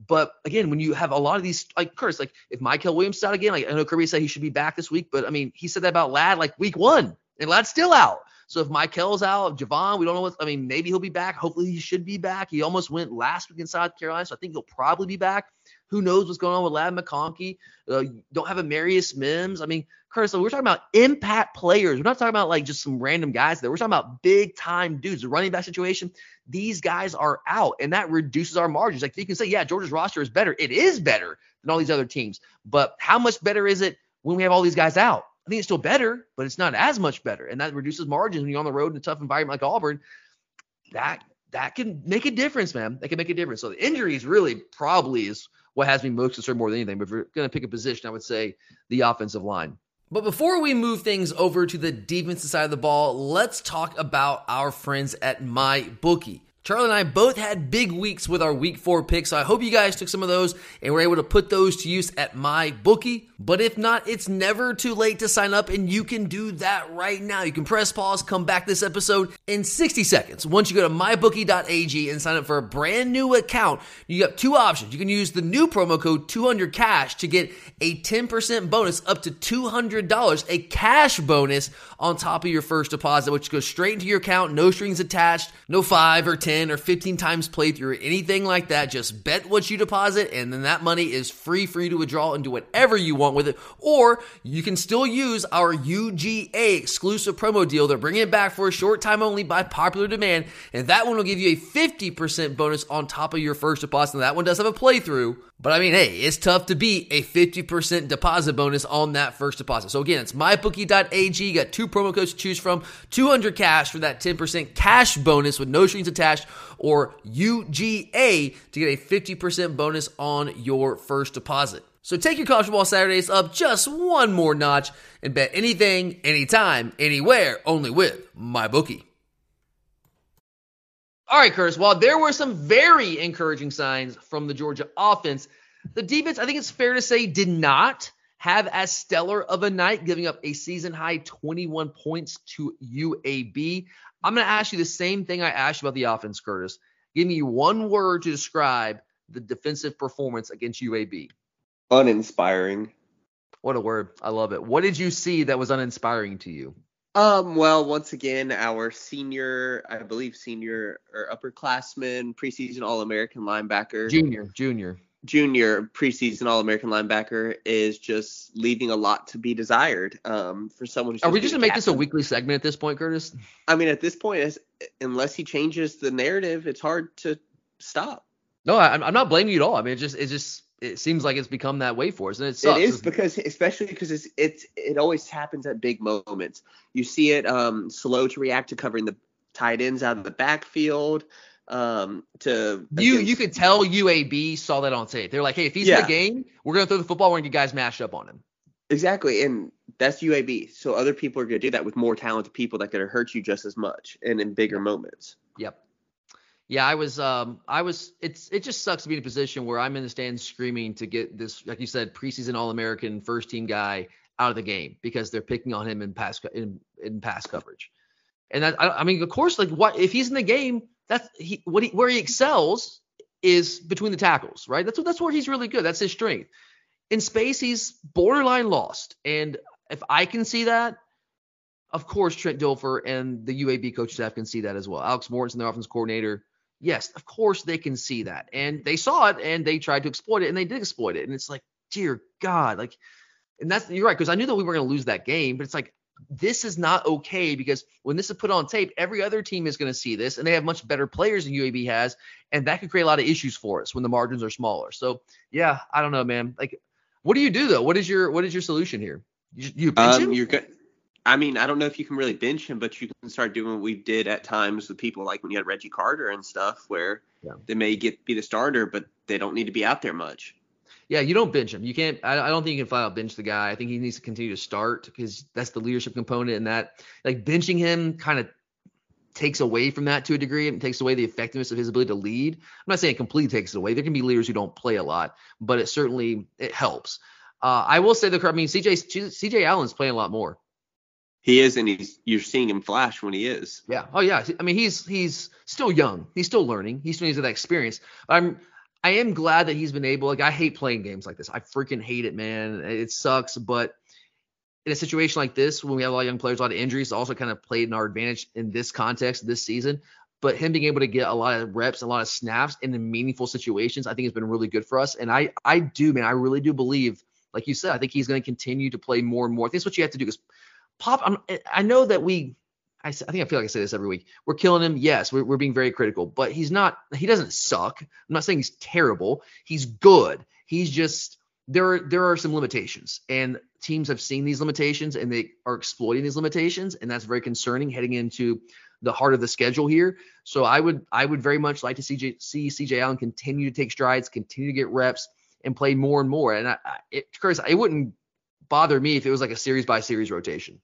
But again, when you have a lot of these, like Curtis, like if Mykel Williams out again, like I know Kirby said he should be back this week, but I mean, he said that about Ladd like week one, and Ladd's still out. So if Mykel's out, if Javon, we don't know what, I mean, maybe he'll be back. Hopefully he should be back. He almost went last week in South Carolina, so I think he'll probably be back. Who knows what's going on with Ladd McConkey? Uh, don't have a Marius Mims. I mean, Curtis, we're talking about impact players. We're not talking about like just some random guys there. We're talking about big time dudes. The running back situation, these guys are out, and that reduces our margins. Like you can say, yeah, Georgia's roster is better. It is better than all these other teams. But how much better is it when we have all these guys out? I think it's still better, but it's not as much better. And that reduces margins when you're on the road in a tough environment like Auburn. That that can make a difference, man. That can make a difference. So the injuries really probably is what has me most concerned more than anything. But if we're going to pick a position, I would say the offensive line. But before we move things over to the defensive side of the ball, let's talk about our friends at My Bookie. Charlie and I both had big weeks with our week four picks, so I hope you guys took some of those and were able to put those to use at MyBookie. But if not, it's never too late to sign up, and you can do that right now. You can press pause, come back this episode in 60 seconds. Once you go to mybookie.ag and sign up for a brand new account, you have two options. You can use the new promo code 200cash to get a 10% bonus up to $200, a cash bonus on top of your first deposit, which goes straight into your account, no strings attached, no five or 10 or 15 times playthrough or anything like that. Just bet what you deposit, and then that money is free for you to withdraw and do whatever you want with it. Or you can still use our UGA exclusive promo deal. They're bringing it back for a short time only by popular demand, and that one will give you a 50% bonus on top of your first deposit. Now, that one does have a playthrough, but I mean, hey, it's tough to beat a 50% deposit bonus on that first deposit. So again, it's mybookie.ag. You got two promo codes to choose from 200 cash for that 10% cash bonus with no strings attached, or UGA to get a 50% bonus on your first deposit. So take your college football Saturdays up just one more notch and bet anything, anytime, anywhere, only with MyBookie. All right, Curtis. While there were some very encouraging signs from the Georgia offense, the defense, I think it's fair to say, did not have as stellar of a night, giving up a season high 21 points to UAB. I'm going to ask you the same thing I asked you about the offense, Curtis. Give me one word to describe the defensive performance against UAB. Uninspiring. What a word. I love it. What did you see that was uninspiring to you? Um, well, once again, our senior, I believe senior or upperclassman, preseason All American linebacker. Junior, junior. Junior preseason All American linebacker is just leaving a lot to be desired. Um, for someone who's Are we just gonna make this a weekly segment at this point, Curtis? I mean, at this point, unless he changes the narrative, it's hard to stop. No, I, I'm not blaming you at all. I mean, it's just, it's just, it seems like it's become that way for us, and it sucks. It is because, especially because it's it's it always happens at big moments. You see it um slow to react to covering the tight ends out of the backfield. Um, to you against, you could tell UAB saw that on tape. They're like, hey, if he's Yeah. in the game, we're gonna throw the football. We're gonna get guys mashed up on him. exactly, and that's UAB. So other people are going to do that with more talented people that could hurt you just as much and in bigger moments. Yep. Yeah, I was um I was it's it just sucks to be in a position where I'm in the stands screaming to get this like you said preseason all-American first team guy out of the game because they're picking on him in pass in, in pass coverage. And that, I, I mean, of course, like what if he's in the game? That's he what he where he excels is between the tackles, right? That's what that's where he's really good. That's his strength. In space, he's borderline lost, and if I can see that, of course, Trent Dilfer and the UAB coach staff can see that as well. Alex Mortensen, the offense coordinator, yes, of course they can see that, and they saw it and they tried to exploit it, and they did exploit it, and it's like, dear God, like, and that's you're right because I knew that we were going to lose that game, but it's like this is not okay because when this is put on tape, every other team is going to see this, and they have much better players than UAB has, and that could create a lot of issues for us when the margins are smaller. So yeah, I don't know, man. Like, what do you do though? What is your what is your solution here? You, you um, you're good. I mean, I don't know if you can really bench him, but you can start doing what we did at times with people like when you had Reggie Carter and stuff, where yeah. they may get be the starter, but they don't need to be out there much. Yeah, you don't bench him. You can't. I, I don't think you can flat out bench the guy. I think he needs to continue to start because that's the leadership component, and that like benching him kind of takes away from that to a degree. and takes away the effectiveness of his ability to lead. I'm not saying it completely takes it away. There can be leaders who don't play a lot, but it certainly it helps. Uh, I will say the I mean CJ CJ Allen's playing a lot more. He is, and he's you're seeing him flash when he is. Yeah. Oh yeah. I mean, he's he's still young. He's still learning. He still needs that experience. I'm I am glad that he's been able. Like I hate playing games like this. I freaking hate it, man. It sucks. But in a situation like this, when we have a lot of young players, a lot of injuries, also kind of played in our advantage in this context this season. But him being able to get a lot of reps, a lot of snaps in the meaningful situations, I think has been really good for us. And I I do, man. I really do believe, like you said, I think he's going to continue to play more and more. I think that's what you have to do because Pop, I'm, i know that we, I, I, think I feel like I say this every week. We're killing him. Yes, we're, we're being very critical, but he's not. He doesn't suck. I'm not saying he's terrible. He's good. He's just there. Are, there are some limitations, and teams have seen these limitations, and they are exploiting these limitations, and that's very concerning heading into the heart of the schedule here. So I would I would very much like to see, see CJ Allen continue to take strides, continue to get reps, and play more and more. And I, it, Chris, it wouldn't bother me if it was like a series by series rotation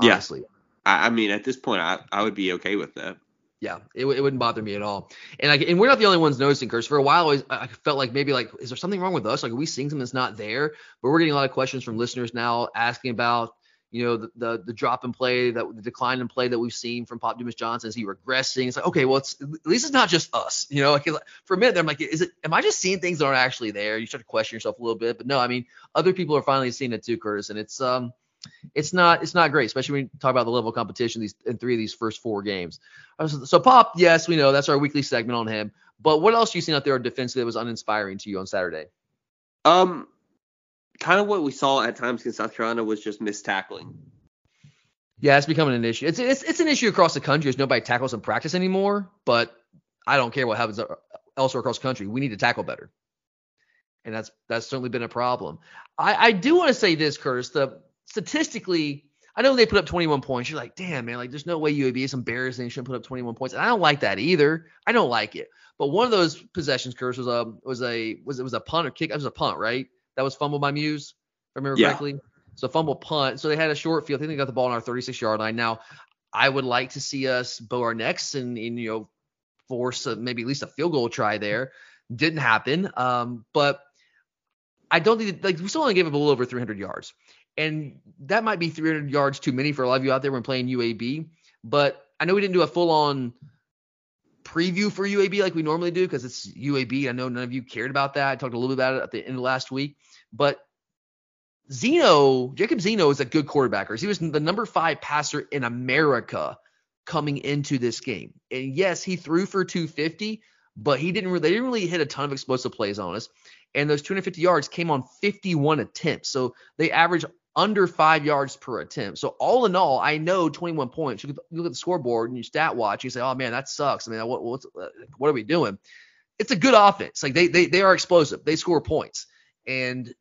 honestly. Yeah. I, I mean, at this point, I, I would be okay with that. Yeah, it, it wouldn't bother me at all. And like, and we're not the only ones noticing, Curse. For a while, I, I felt like maybe like, is there something wrong with us? Like, are we seeing something that's not there? But we're getting a lot of questions from listeners now asking about, you know, the the, the drop in play, that the decline in play that we've seen from Pop Dumas Johnson. Is he regressing? It's like, okay, well, it's at least it's not just us. You know, like for a minute, I'm like, is it? Am I just seeing things that aren't actually there? You start to question yourself a little bit, but no, I mean, other people are finally seeing it too, Curtis, and it's um it's not it's not great, especially when you talk about the level of competition these in three of these first four games. Uh, so Pop, yes, we know that's our weekly segment on him. But what else you seen out there defensively that was uninspiring to you on Saturday? Um, kind of what we saw at times against South Carolina was just missed tackling. Yeah, it's becoming an issue. It's it's it's an issue across the country as nobody tackles in practice anymore. But I don't care what happens elsewhere across the country. We need to tackle better, and that's that's certainly been a problem. I I do want to say this, Curtis. The statistically, I know they put up 21 points. You're like, damn, man, like there's no way UAB is embarrassing. They shouldn't put up 21 points. And I don't like that either. I don't like it. But one of those possessions, curse was a was a was it was a punt or kick? It was a punt, right? That was fumbled by Mews, if I remember yeah. correctly. So fumble punt. So they had a short field. I think they got the ball on our 36 yard line. Now, I would like to see us bow our necks and, and you know force a, maybe at least a field goal try there. Didn't happen. Um, but I don't think like we still only gave up a little over 300 yards. And that might be 300 yards too many for a lot of you out there when playing UAB. But I know we didn't do a full on preview for UAB like we normally do because it's UAB. I know none of you cared about that. I talked a little bit about it at the end of last week. But Zeno, Jacob Zeno is a good quarterbacker. He was the number five passer in America coming into this game. And yes, he threw for 250, but he didn't really, they didn't really hit a ton of explosive plays on us. And those 250 yards came on 51 attempts. So they average under five yards per attempt. So all in all, I know 21 points. You look at the scoreboard and you stat watch. You say, oh man, that sucks. I mean, what what's, uh, what are we doing? It's a good offense. Like they they they are explosive. They score points. And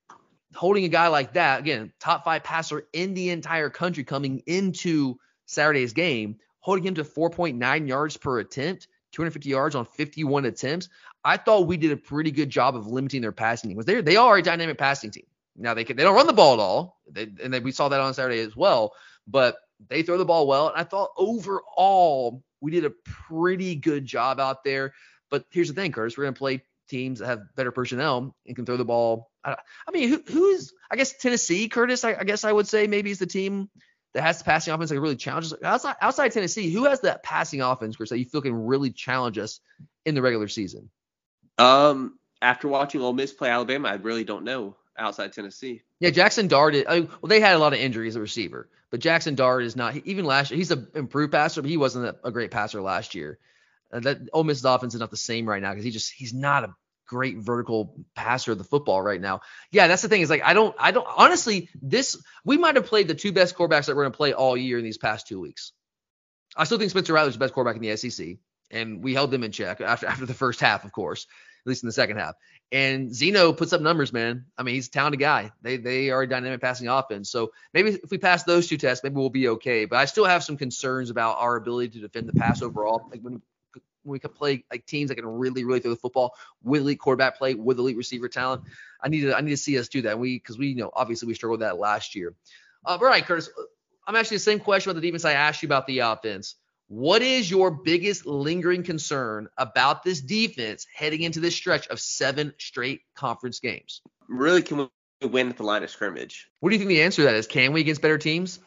holding a guy like that, again, top five passer in the entire country coming into Saturday's game, holding him to 4.9 yards per attempt, 250 yards on 51 attempts. I thought we did a pretty good job of limiting their passing. Was they they are a dynamic passing team. Now they can, they don't run the ball at all, they, and they, we saw that on Saturday as well. But they throw the ball well, and I thought overall we did a pretty good job out there. But here's the thing, Curtis, we're gonna play teams that have better personnel and can throw the ball I, I mean, who, who's I guess Tennessee, Curtis. I, I, guess I would say maybe is the team that has the passing offense that really challenges outside outside Tennessee. Who has that passing offense, Chris, that you feel can really challenge us in the regular season? Um, after watching Ole Miss play Alabama, I really don't know outside Tennessee. Yeah, Jackson Dart. Is, I mean, well, they had a lot of injuries at receiver, but Jackson Dart is not. Even last year, he's an improved passer, but he wasn't a, great passer last year. Uh, that Ole Miss's offense is not the same right now because he just he's not a great vertical passer of the football right now. Yeah, that's the thing is like I don't I don't honestly this we might have played the two best quarterbacks that we're going to play all year in these past two weeks. I still think Spencer Rattler's the best quarterback in the SEC, and we held them in check after after the first half, of course, least in the second half. And Zeno puts up numbers, man. I mean, he's a talented guy. They they are a dynamic passing offense. So maybe if we pass those two tests, maybe we'll be okay. But I still have some concerns about our ability to defend the pass overall. Like when when we can play like teams that can really, really throw the football with elite quarterback play, with elite receiver talent. I need to, I need to see us do that. And we, because we, you know, obviously we struggled with that last year. Uh, all right, Curtis, I'm actually the same question about the defense I asked you about the offense. What is your biggest lingering concern about this defense heading into this stretch of seven straight conference games? Really, can we win at the line of scrimmage? What do you think the answer to that is? Can we against better teams?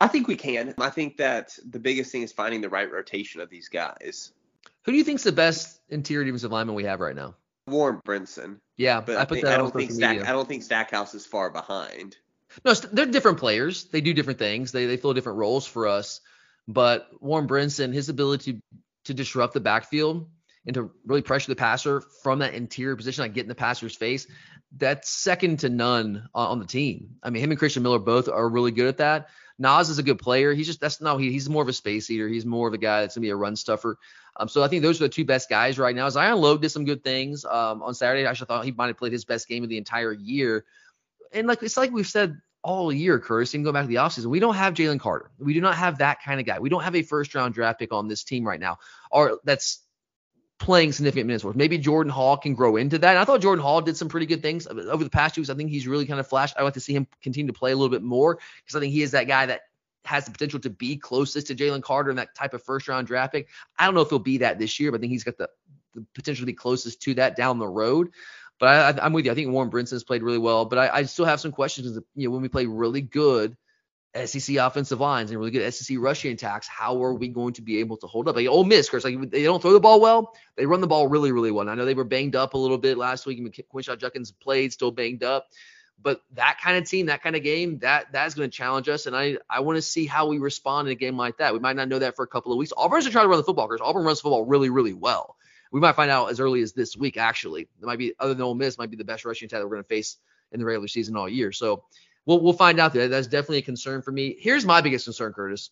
I think we can. I think that the biggest thing is finding the right rotation of these guys. Who do you think's the best interior defensive lineman we have right now? Warren Brinson. Yeah, but I, I think, I don't think Stack, I don't think Stackhouse is far behind. No, they're different players. They do different things. They they fill different roles for us. But Warren Brinson, his ability to, disrupt the backfield and to really pressure the passer from that interior position, like getting the passer's face, that's second to none on, the team. I mean, him and Christen Miller both are really good at that. Nas is a good player. He's just that's no he, he's more of a space eater. He's more of a guy that's gonna be a run stuffer. Um, so I think those are the two best guys right now. Zion Logue did some good things um, on Saturday. I actually thought he might have played his best game of the entire year. And like it's like we've said all year, Curtis, even go back to the offseason, we don't have Jalen Carter. We do not have that kind of guy. We don't have a first round draft pick on this team right now, or that's playing significant minutes for us. Maybe Jordan Hall can grow into that. And I thought Jordan Hall did some pretty good things over the past two weeks. I think he's really kind of flashed. I like to see him continue to play a little bit more because I think he is that guy that has the potential to be closest to Jalen Carter in that type of first round draft pick. I don't know if he'll be that this year, but I think he's got the, the potential to be closest to that down the road. But I, am with you. I think Warren Brinson's played really well, but I, I still have some questions. You know, when we play really good SEC offensive lines and really good SEC rushing attacks, how are we going to be able to hold up? Like Ole Miss, Chris, like they don't throw the ball well, they run the ball really, really well. And I know they were banged up a little bit last week. I mean, Quinshon Judkins played, still banged up. But that kind of team, that kind of game, that that's going to challenge us. And I I want to see how we respond in a game like that. We might not know that for a couple of weeks. Auburn's going to try to run the football because Auburn runs football really, really well. We might find out as early as this week, actually. It might be, other than Ole Miss, might be the best rushing attack that we're going to face in the regular season all year. So we'll we'll find out. There. That's definitely a concern for me. Here's my biggest concern, Curtis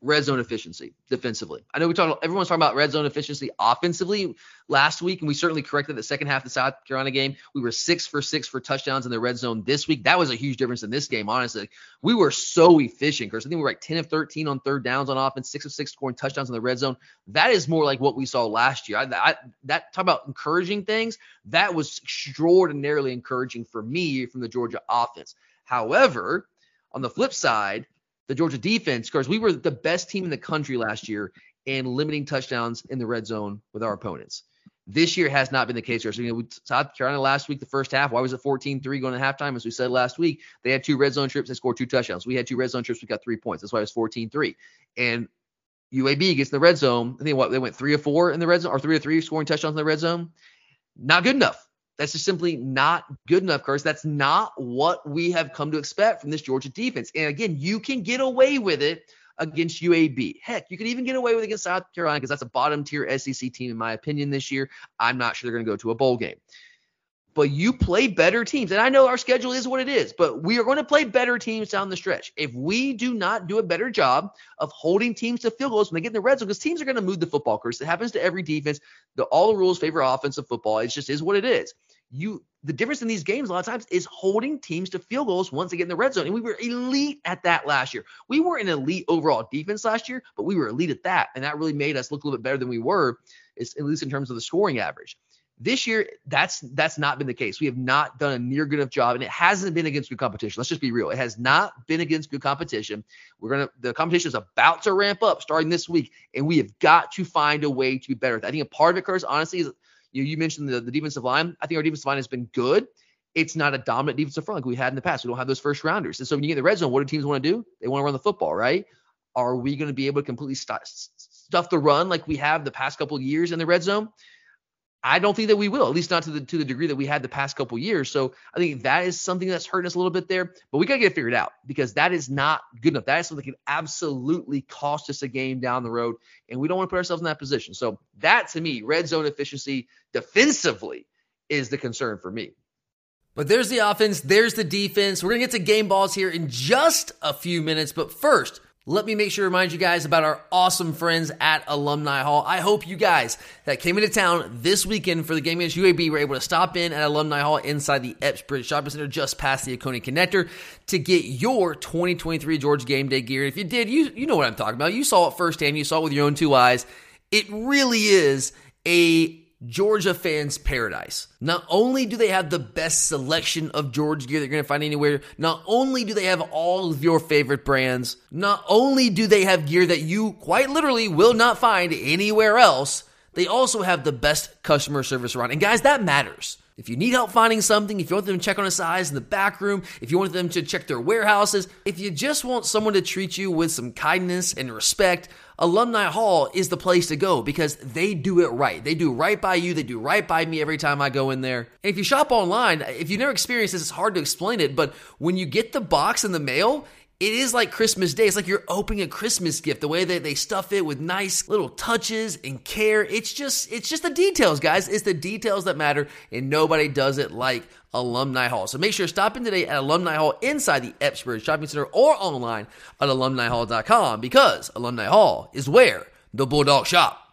red zone efficiency defensively. I know we talked everyone's talking about red zone efficiency offensively last week, and we certainly corrected the second half of the South Carolina game. We were six for six for touchdowns in the red zone this week. That was a huge difference in this game, honestly. We were so efficient, because I think we were like 10 of 13 on third downs on offense, six of six scoring touchdowns in the red zone. That is more like what we saw last year. I, I, that talk about encouraging things. That was extraordinarily encouraging for me from the Georgia offense. However, on the flip side, the Georgia defense, because we were the best team in the country last year in limiting touchdowns in the red zone with our opponents. This year has not been the case. So, you know, South Carolina last week, the first half, why was it 14 3 going to halftime? As we said last week, they had two red zone trips, they scored two touchdowns. We had two red zone trips, we got three points. That's why it was 14 3. And UAB gets in the red zone. I think what they went three or four in the red zone, or three or three scoring touchdowns in the red zone. Not good enough. That's just simply not good enough, Curtis. That's not what we have come to expect from this Georgia defense. And again, you can get away with it against UAB. Heck, you can even get away with it against South Carolina because that's a bottom tier SEC team, in my opinion, this year. I'm not sure they're going to go to a bowl game. But you play better teams. And I know our schedule is what it is, but we are going to play better teams down the stretch. If we do not do a better job of holding teams to field goals when they get in the red zone, because teams are going to move the football, Curtis. It happens to every defense. The, all the rules favor offensive football. It just is what it is you the difference in these games a lot of times is holding teams to field goals once they get in the red zone. And we were elite at that last year. We were an elite overall defense last year, but we were elite at that. And that really made us look a little bit better than we were, at least in terms of the scoring average. This year, that's that's not been the case. We have not done a near good enough job, and it hasn't been against good competition. Let's just be real. It has not been against good competition. We're gonna the competition is about to ramp up starting this week, and we have got to find a way to be better. I think a part of it, Curtis, honestly, is You, you mentioned the, the defensive line. I think our defensive line has been good. It's not a dominant defensive front like we had in the past. We don't have those first rounders. And so when you get in the red zone, what do teams want to do? They want to run the football, right? Are we going to be able to completely st- stuff the run like we have the past couple years in the red zone? I don't think that we will, at least not to the to the degree that we had the past couple years. So I think that is something that's hurting us a little bit there. But we gotta get it figured out because that is not good enough. That is something that can absolutely cost us a game down the road, and we don't want to put ourselves in that position. So that to me, red zone efficiency defensively is the concern for me. But there's the offense, there's the defense. We're gonna get to game balls here in just a few minutes. But first, let me make sure to remind you guys about our awesome friends at Alumni Hall. I hope you guys that came into town this weekend for the game against UAB were able to stop in at Alumni Hall inside the Epps Bridge Shopping Center just past the Oconee Connector to get your 2023 Georgia Game Day gear. If you did, you, you know what I'm talking about. You saw it firsthand. You saw it with your own two eyes. It really is a Georgia fans paradise. Not only do they have the best selection of Georgia gear that you're going to find anywhere, not only do they have all of your favorite brands, not only do they have gear that you quite literally will not find anywhere else, they also have the best customer service around. And guys, that matters. If you need help finding something, if you want them to check on a size in the back room, if you want them to check their warehouses, if you just want someone to treat you with some kindness and respect, Alumni Hall is the place to go because they do it right. They do right by you. They do right by me every time I go in there. And if you shop online, if you've never experienced this, it's hard to explain it, but when you get the box in the mail, it is like Christmas Day. It's like you're opening a Christmas gift. The way that they stuff it with nice little touches and care. It's just, it's just the details, guys. It's the details that matter, and nobody does it like Alumni Hall. So make sure to stop in today at Alumni Hall inside the Epps Shopping Center or online at alumnihall.com because Alumni Hall is where the Bulldog shop.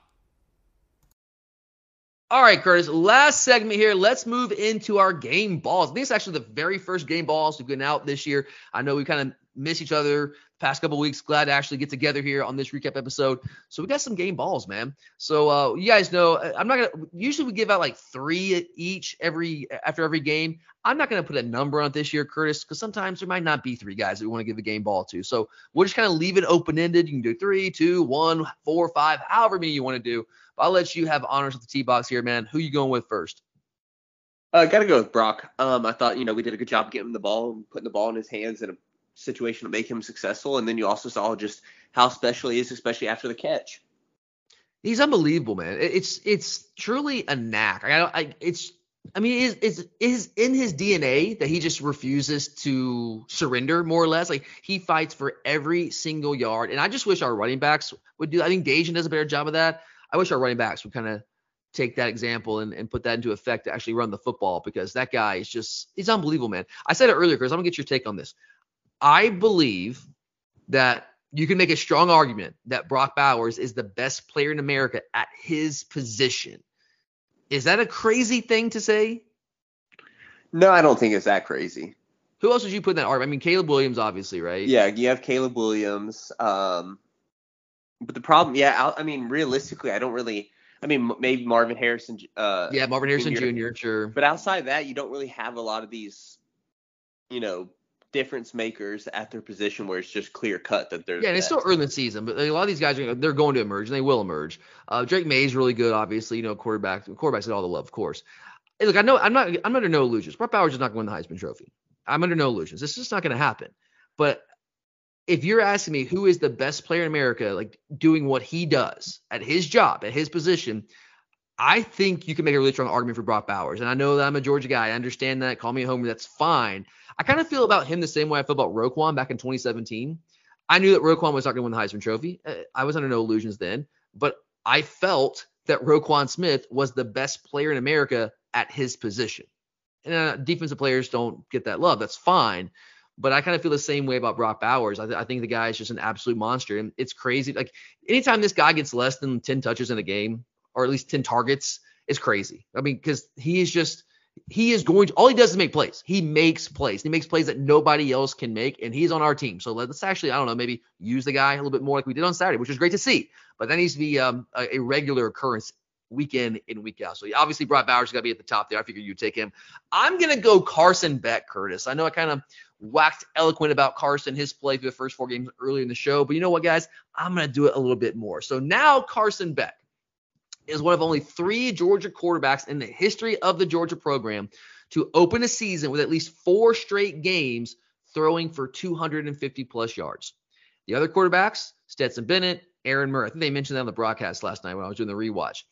All right, Curtis, last segment here. Let's move into our game balls. I think it's actually the very first game balls we've been out this year. I know we kind of miss each other past couple weeks. Glad to actually get together here on this recap episode. So we got some game balls, man. So uh, you guys know I'm not gonna. Usually we give out like three each every after every game. I'm not gonna put a number on this year, Curtis, because sometimes there might not be three guys that we want to give a game ball to. So we'll just kind of leave it open ended. You can do three, two, one, four, five, however many you want to do. But I'll let you have honors with the tee box here, man. Who you going with first? I uh, got to go with Brock. Um, I thought, you know, we did a good job getting the ball and putting the ball in his hands in a situation to make him successful. And then you also saw just how special he is, especially after the catch. He's unbelievable, man. It's it's truly a knack. I, I it's I mean, is is in his DNA that he just refuses to surrender, more or less. Like he fights for every single yard, and I just wish our running backs would do. I think Gajan does a better job of that. I wish our running backs would kind of take that example and, and put that into effect to actually run the football because that guy is just he's unbelievable, man. I said it earlier, Chris. I'm gonna get your take on this. I believe that you can make a strong argument that Brock Bowers is the best player in America at his position. Is that a crazy thing to say? No, I don't think it's that crazy. Who else would you put in that argument? I mean, Caleb Williams, obviously, right? Yeah, you have Caleb Williams. Um, but the problem, yeah, I, I mean, realistically, I don't really. I mean, maybe Marvin Harrison. Uh, yeah, Marvin Harrison Jr. Jr. Sure. But outside of that, you don't really have a lot of these, you know, difference makers at their position where it's just clear cut that they're. Yeah, and it's still early in the season, but a lot of these guys are they're going to emerge and they will emerge. Uh, Drake is really good, obviously. You know, quarterback quarterbacks get all the love, of course. Hey, look, I know I'm not I'm under no illusions. Brock Bowers is not going to win the Heisman Trophy. I'm under no illusions. This is just not going to happen. But if you're asking me who is the best player in America, like doing what he does at his job, at his position, I think you can make a really strong argument for Brock Bowers. And I know that I'm a Georgia guy. I understand that. Call me a homer. That's fine. I kind of feel about him the same way I feel about Roquan back in 2017. I knew that Roquan was not going to win the Heisman Trophy. Uh, I was under no illusions then, but I felt that Roquan Smith was the best player in America at his position. And uh, defensive players don't get that love. That's fine. But I kind of feel the same way about Brock Bowers. I, th- I think the guy is just an absolute monster. And it's crazy. Like anytime this guy gets less than 10 touches in a game, or at least 10 targets, is crazy. I mean, because he is just – he is going to all he does is make plays. He makes plays. He makes plays that nobody else can make, and he's on our team. So let's actually, I don't know, maybe use the guy a little bit more like we did on Saturday, which was great to see. But that needs to be um, a, a, regular occurrence week in and week out. So obviously Brock Bowers got to be at the top there. I figured you'd take him. I'm gonna go Carson Beck, Curtis. I know I kind of waxed eloquent about Carson, his play through the first four games earlier in the show, but you know what, guys? I'm gonna do it a little bit more. So now Carson Beck is one of only three Georgia quarterbacks in the history of the Georgia program to open a season with at least four straight games throwing for 250 plus yards. The other quarterbacks, Stetson Bennett, Aaron Murray. I think they mentioned that on the broadcast last night when I was doing the rewatch.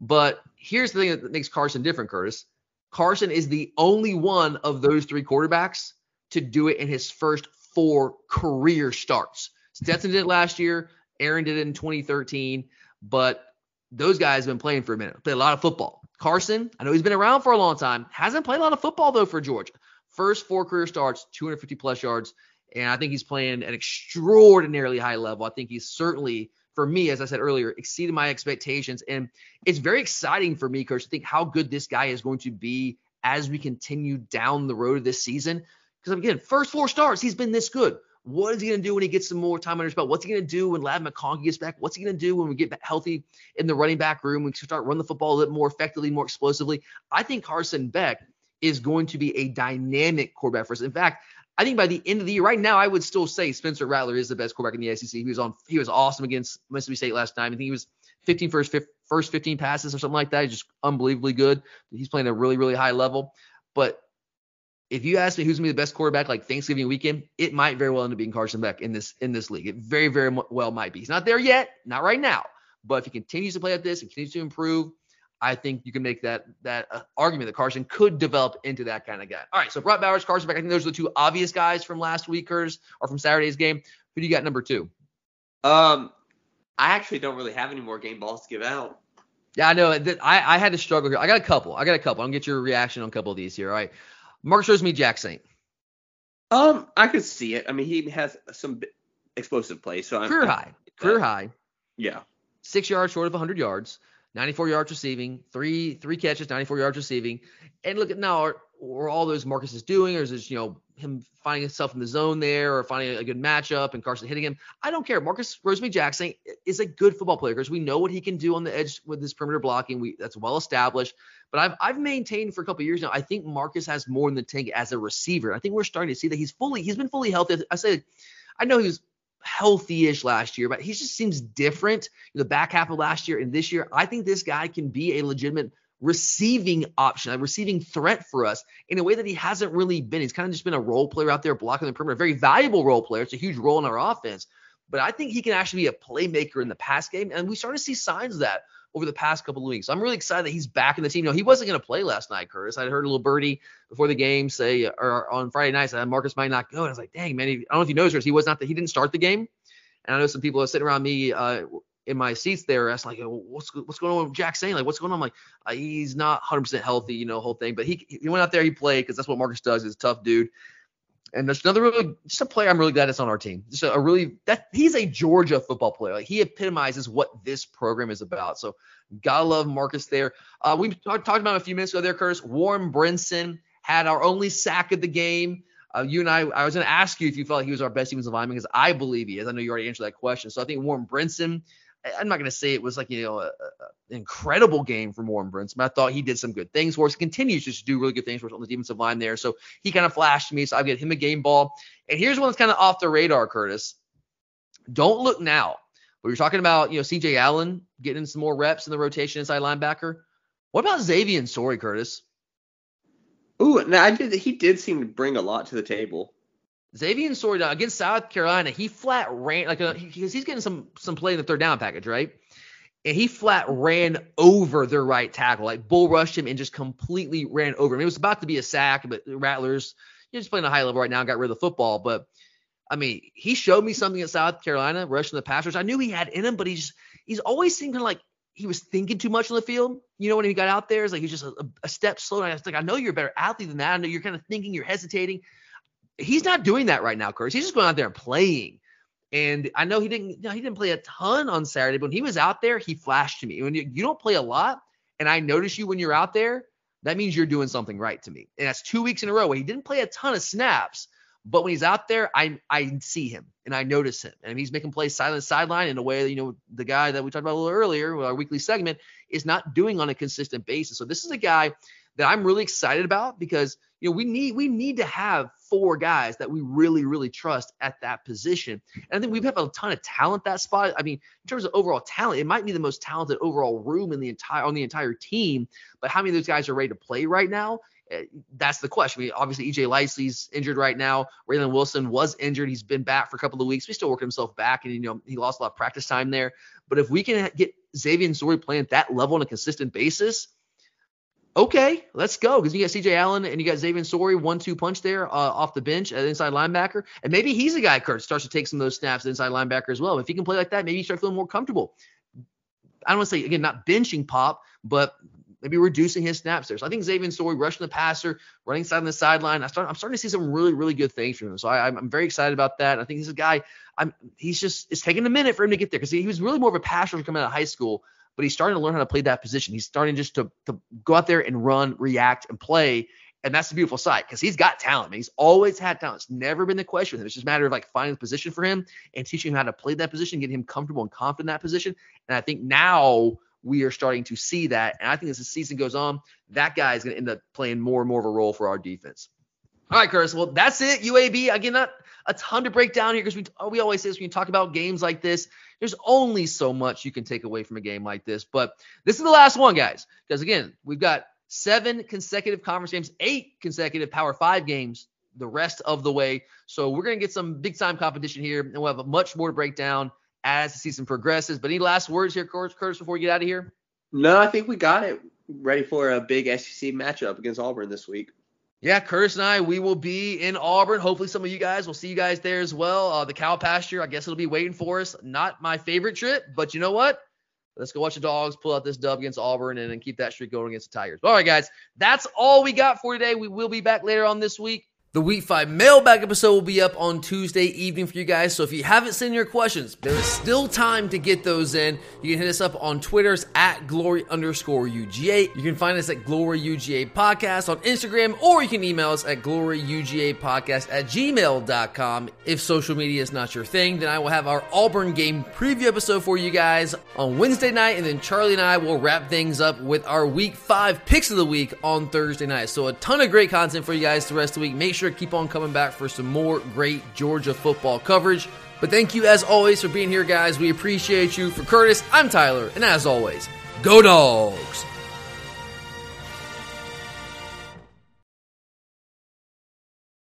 But here's the thing that makes Carson different, Curtis. Carson is the only one of those three quarterbacks to do it in his first four career starts. Stetson did it last year. Aaron did it in 2013. But those guys have been playing for a minute, played a lot of football. Carson, I know he's been around for a long time, hasn't played a lot of football though for Georgia. First four career starts, 250 plus yards, and I think he's playing an extraordinarily high level. I think he's certainly, for me, as I said earlier, exceeded my expectations, and it's very exciting for me, Coach, to think how good this guy is going to be as we continue down the road of this season. Because again, first four starts, he's been this good. What is he going to do when he gets some more time under his belt? What's he going to do when Ladd McConkey gets back? What's he going to do when we get healthy in the running back room? We can start running the football a little more effectively, more explosively. I think Carson Beck is going to be a dynamic quarterback for us. In fact, I think by the end of the year, right now, I would still say Spencer Rattler is the best quarterback in the SEC. He was on, he was awesome against Mississippi State last time. I think he was 15 first, first 15 passes or something like that. He's just unbelievably good. He's playing a really, really high level. But if you ask me who's gonna be the best quarterback like Thanksgiving weekend, it might very well end up being Carson Beck in this in this league. It very very well might be. He's not there yet, not right now, but if he continues to play at this and continues to improve, I think you can make that that uh, argument that Carson could develop into that kind of guy. All right, so Brock Bowers, Carson Beck. I think those are the two obvious guys from last week, Curtis, or from Saturday's game. Who do you got number two? Um, I actually don't really have any more game balls to give out. Yeah, I know. I I had to struggle here. I got a couple. I got a couple. I'm gonna get your reaction on a couple of these here. All right. Marcus me Jacksaint. Um, I could see it. I mean, he has some explosive plays. So career I'm, high, career high. Yeah. Six yards short of 100 yards, 94 yards receiving, three three catches, 94 yards receiving. And look at now, are, are all those Marcus is doing, or is this you know him finding himself in the zone there, or finding a good matchup and Carson hitting him? I don't care. Marcus Rosemy-Jacksaint is a good football player because we know what he can do on the edge with his perimeter blocking. We that's well established. But I've I've maintained for a couple years now. I think Marcus has more in the tank as a receiver. I think we're starting to see that he's fully he's been fully healthy. I say I know he was healthy-ish last year, but he just seems different. The back half of last year and this year, I think this guy can be a legitimate receiving option, a receiving threat for us in a way that he hasn't really been. He's kind of just been a role player out there blocking the perimeter, a very valuable role player. It's a huge role in our offense. But I think he can actually be a playmaker in the pass game, and we started to see signs of that over the past couple of weeks. I'm really excited that he's back in the team. You know, he wasn't going to play last night, Curtis. I heard a little birdie before the game say, or on Friday night, Marcus might not go. And I was like, dang, man, I don't know if you noticed, Curtis, he was not that he didn't start the game. And I know some people are sitting around me uh, in my seats there, asking like, what's what's going on with Jacksaint? Like, what's going on? I'm like, uh, he's not 100% healthy, you know, whole thing. But he he went out there, he played because that's what Marcus does. He's a tough dude. And there's another really just a player I'm really glad it's on our team. Just a, a, really that he's a Georgia football player. Like he epitomizes what this program is about. So gotta love Marcus there. Uh, we talked about him a few minutes ago there, Curtis. Warren Brinson had our only sack of the game. Uh, you and I, I was going to ask you if you felt like he was our best defensive lineman because I believe he is. I know you already answered that question. So I think Warren Brinson I'm not going to say it was like, you know, an incredible game for Warren Brinson, I thought he did some good things for us. He continues to do really good things for us on the defensive line there. So he kind of flashed me. So I get him a game ball. And here's one that's kind of off the radar, Curtis. Don't look now. We were talking about, you know, CJ Allen getting some more reps in the rotation inside linebacker. What about Xavian Sorey, Curtis? Ooh, now I did. He did seem to bring a lot to the table. Xavian Sorey against South Carolina, he flat ran like because uh, he's getting some some play in the third down package, right? And he flat ran over their right tackle, like bull rushed him and just completely ran over him. It was about to be a sack, but the Rattlers, you know, just playing a high level right now, got rid of the football. But I mean, he showed me something at South Carolina, rushing the passers. I knew he had in him, but he's he's always seemed kind of like he was thinking too much on the field. You know, when he got out there, it's like he's just a, a step slow. I was like, I know you're a better athlete than that. I know you're kind of thinking, you're hesitating he's not doing that right now, Curtis. He's just going out there and playing. And I know he didn't, know, he didn't play a ton on Saturday, but when he was out there, he flashed to me. When you, you don't play a lot, and I notice you when you're out there, that means you're doing something right to me. And that's two weeks in a row where he didn't play a ton of snaps, but when he's out there, I I see him. and I notice him. And he's making plays silent sideline in a way that, you know, the guy that we talked about a little earlier with our weekly segment is not doing on a consistent basis. So this is a guy that I'm really excited about because you know we need we need to have four guys that we really really trust at that position. And I think we have a ton of talent that spot. I mean, in terms of overall talent, it might be the most talented overall room in the entire on the entire team. But how many of those guys are ready to play right now? Eh, that's the question. Obviously, EJ Lightsey's injured right now. Raylen Wilson was injured. He's been back for a couple of weeks. He's still working himself back, and you know he lost a lot of practice time there. But if we can get Xavian Sorey playing at that level on a consistent basis, okay, let's go. Because you got CJ Allen and you got Xavian Sorey, one-two punch there uh, off the bench at inside linebacker, and maybe he's a guy Kurt starts to take some of those snaps at inside linebacker as well. If he can play like that, maybe you start feeling more comfortable. I don't want to say again, not benching Pop, but maybe reducing his snaps there. So I think Xavian Sorey rushing the passer, running side on the sideline. I start, I'm starting to see some really, really good things from him. So I, am very excited about that. I think he's a guy. I'm, he's just it's taking a minute for him to get there because he, he, was really more of a passer coming out of high school, but he's starting to learn how to play that position. He's starting just to, to go out there and run, react, and play. And that's the beautiful side because he's got talent. Man. He's always had talent. It's never been the question with him. It's just a matter of like finding the position for him and teaching him how to play that position, getting him comfortable and confident in that position. And I think now we are starting to see that. And I think as the season goes on, that guy is going to end up playing more and more of a role for our defense. All right, Curtis. Well, that's it. UAB. Again, not a ton to break down here because we, we always say this when you talk about games like this, there's only so much you can take away from a game like this. But this is the last one, guys. Because again, we've got seven consecutive conference games, eight consecutive Power Five games the rest of the way. So we're to get some big time competition here, and we'll have much more to break down as the season progresses. But any last words here, Curtis, before we get out of here? No, I think we got it. Ready for a big SEC matchup against Auburn this week. Yeah, Curtis and I, we will be in Auburn. Hopefully, some of you guys will see you guys there as well. Uh, the cow pasture, I guess it'll be waiting for us. Not my favorite trip, but you know what? Let's go watch the dogs pull out this dub against Auburn and then keep that streak going against the Tigers. All right, guys, that's all we got for today. We will be back later on this week. The Week 5 mailbag episode will be up on Tuesday evening for you guys. So if you haven't sent your questions, there is still time to get those in. You can hit us up on Twitter's at glory underscore UGA. You can find us at Glory UGA Podcast on Instagram, or you can email us at Glory UGA Podcast at gmail.com. If social media is not your thing, then I will have our Auburn game preview episode for you guys on Wednesday night, and then Charlie and I will wrap things up with our Week 5 picks of the week on Thursday night. So a ton of great content for you guys the rest of the week. Make sure to keep on coming back for some more great Georgia football coverage. But thank you as always for being here, guys. We appreciate you. For Curtis, I'm Tyler, and as always, go dogs!